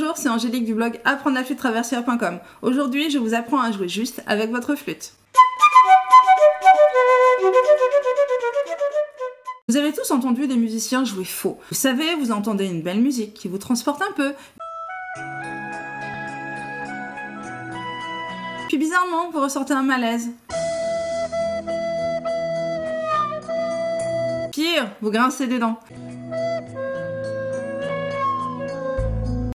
Bonjour, c'est Angélique du blog apprendre la flûte traversière.com. Aujourd'hui, je vous apprends à jouer juste avec votre flûte. Vous avez tous entendu des musiciens jouer faux. Vous savez, vous entendez une belle musique qui vous transporte un peu. Puis bizarrement, vous ressortez un malaise. Pire, vous grincez des dents.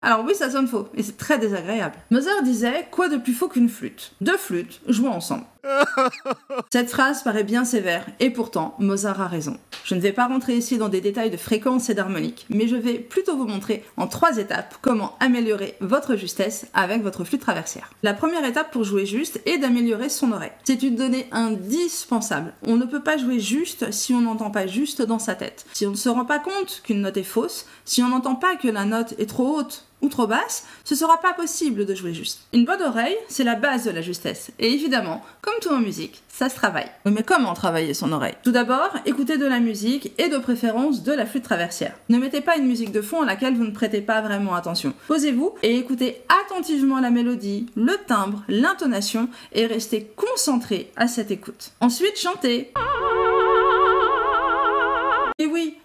Alors oui, ça sonne faux, et c'est très désagréable. Mozart disait Quoi de plus faux qu'une flûte? Deux flûtes jouant ensemble. Cette phrase paraît bien sévère, et pourtant, Mozart a raison. Je ne vais pas rentrer ici dans des détails de fréquence et d'harmonique, mais je vais plutôt vous montrer en trois étapes comment améliorer votre justesse avec votre flûte traversière. La première étape pour jouer juste est d'améliorer son oreille. C'est une donnée indispensable. On ne peut pas jouer juste si on n'entend pas juste dans sa tête. Si on ne se rend pas compte qu'une note est fausse, si on n'entend pas que la note est trop haute ou trop basse, ce sera pas possible de jouer juste. Une bonne oreille, c'est la base de la justesse. Et évidemment, comme tout en musique, ça se travaille. Mais comment travailler son oreille? Tout d'abord, écoutez de la musique et de préférence de la flûte traversière. Ne mettez pas une musique de fond à laquelle vous ne prêtez pas vraiment attention. Posez-vous et écoutez attentivement la mélodie, le timbre, l'intonation et restez concentré à cette écoute. Ensuite, chantez.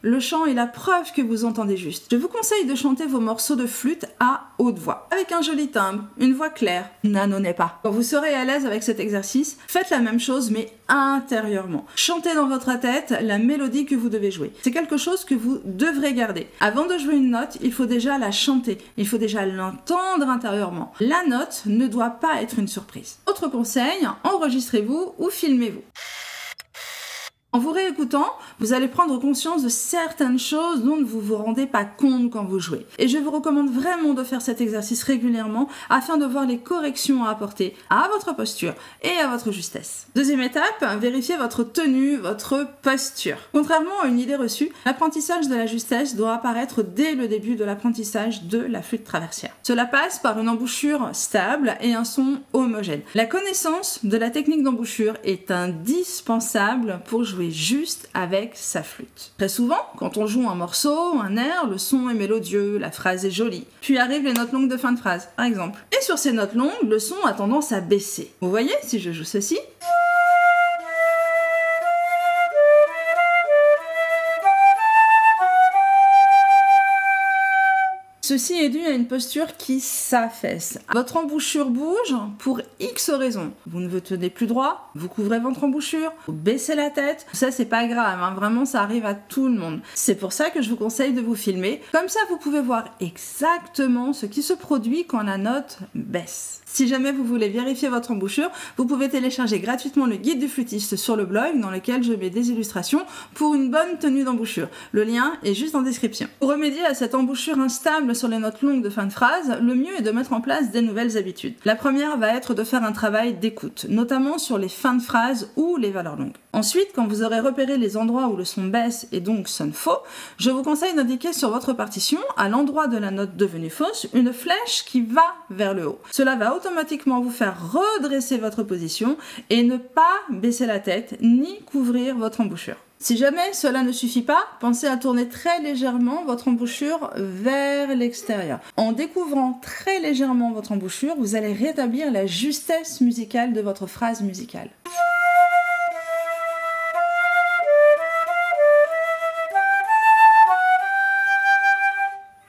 Le chant est la preuve que vous entendez juste. Je vous conseille de chanter vos morceaux de flûte à haute voix, avec un joli timbre, une voix claire. N'annonnez pas. Quand vous serez à l'aise avec cet exercice, faites la même chose mais intérieurement. Chantez dans votre tête la mélodie que vous devez jouer. C'est quelque chose que vous devrez garder. Avant de jouer une note, il faut déjà la chanter, il faut déjà l'entendre intérieurement. La note ne doit pas être une surprise. Autre conseil, enregistrez-vous ou filmez-vous. En vous réécoutant, vous allez prendre conscience de certaines choses dont vous vous rendez pas compte quand vous jouez. Et je vous recommande vraiment de faire cet exercice régulièrement afin de voir les corrections à apporter à votre posture et à votre justesse. Deuxième étape, vérifiez votre tenue, votre posture. Contrairement à une idée reçue, l'apprentissage de la justesse doit apparaître dès le début de l'apprentissage de la flûte traversière. Cela passe par une embouchure stable et un son homogène. La connaissance de la technique d'embouchure est indispensable pour jouer juste avec sa flûte. Très souvent, quand on joue un morceau, un air, le son est mélodieux, la phrase est jolie. Puis arrivent les notes longues de fin de phrase, par exemple. Et sur ces notes longues, le son a tendance à baisser. Vous voyez, si je joue ceci, Ceci est dû à une posture qui s'affaisse. Votre embouchure bouge pour X raisons. Vous ne vous tenez plus droit, vous couvrez votre embouchure, vous baissez la tête. Ça, c'est pas grave, hein. vraiment, ça arrive à tout le monde. C'est pour ça que je vous conseille de vous filmer. Comme ça, vous pouvez voir exactement ce qui se produit quand la note baisse. Si jamais vous voulez vérifier votre embouchure, vous pouvez télécharger gratuitement le guide du flûtiste sur le blog dans lequel je mets des illustrations pour une bonne tenue d'embouchure. Le lien est juste en description. Pour remédier à cette embouchure instable sur les notes longues de fin de phrase, le mieux est de mettre en place des nouvelles habitudes. La première va être de faire un travail d'écoute, notamment sur les fins de phrase ou les valeurs longues. Ensuite, quand vous aurez repéré les endroits où le son baisse et donc sonne faux, je vous conseille d'indiquer sur votre partition, à l'endroit de la note devenue fausse, une flèche qui va vers le haut. Cela va automatiquement vous faire redresser votre position et ne pas baisser la tête ni couvrir votre embouchure. Si jamais cela ne suffit pas, pensez à tourner très légèrement votre embouchure vers l'extérieur. En découvrant très légèrement votre embouchure, vous allez rétablir la justesse musicale de votre phrase musicale.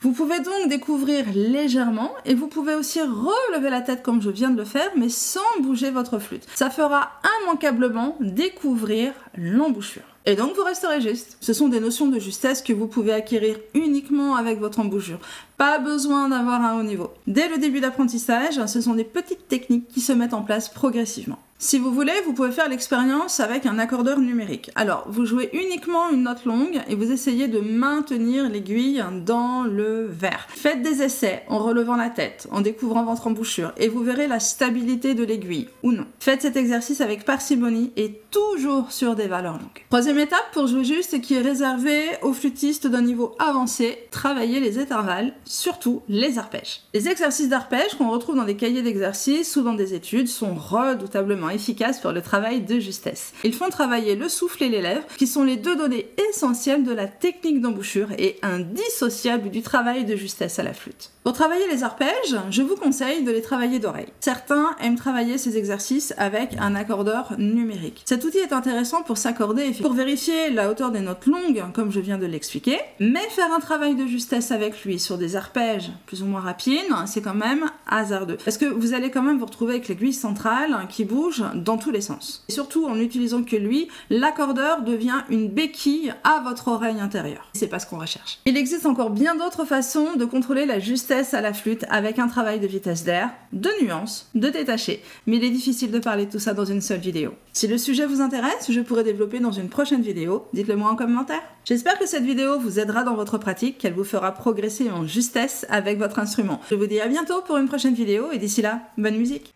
Vous pouvez donc découvrir légèrement et vous pouvez aussi relever la tête comme je viens de le faire mais sans bouger votre flûte. Ça fera immanquablement découvrir l'embouchure. Et donc vous resterez juste. Ce sont des notions de justesse que vous pouvez acquérir uniquement avec votre embouchure. Pas besoin d'avoir un haut niveau. Dès le début d'apprentissage, ce sont des petites techniques qui se mettent en place progressivement. Si vous voulez, vous pouvez faire l'expérience avec un accordeur numérique. Alors, vous jouez uniquement une note longue et vous essayez de maintenir l'aiguille dans le verre. Faites des essais en relevant la tête, en découvrant votre embouchure et vous verrez la stabilité de l'aiguille ou non. Faites cet exercice avec parcimonie et toujours sur des valeurs longues. Troisième étape pour jouer juste et qui est réservée aux flûtistes d'un niveau avancé, travailler les intervalles, surtout les arpèges. Les exercices d'arpège qu'on retrouve dans des cahiers d'exercices ou dans des études sont redoutablement efficaces pour le travail de justesse. Ils font travailler le souffle et les lèvres, qui sont les deux données essentielles de la technique d'embouchure et indissociables du travail de justesse à la flûte. Pour travailler les arpèges, je vous conseille de les travailler d'oreille. Certains aiment travailler ces exercices avec un accordeur numérique. Cet outil est intéressant pour s'accorder et pour vérifier la hauteur des notes longues, comme je viens de l'expliquer, mais faire un travail de justesse avec lui sur des arpèges plus ou moins rapides, c'est quand même hasardeux. Parce que vous allez quand même vous retrouver avec l'aiguille centrale qui bouge dans tous les sens. Et surtout, en utilisant que lui, l'accordeur devient une béquille à votre oreille intérieure. C'est pas ce qu'on recherche. Il existe encore bien d'autres façons de contrôler la justesse à la flûte avec un travail de vitesse d'air, de nuances, de détaché, mais il est difficile de parler de tout ça dans une seule vidéo. Si le sujet vous intéresse, je pourrais développer dans une vidéo, dites-le moi en commentaire. J'espère que cette vidéo vous aidera dans votre pratique, qu'elle vous fera progresser en justesse avec votre instrument. Je vous dis à bientôt pour une prochaine vidéo et d'ici là, bonne musique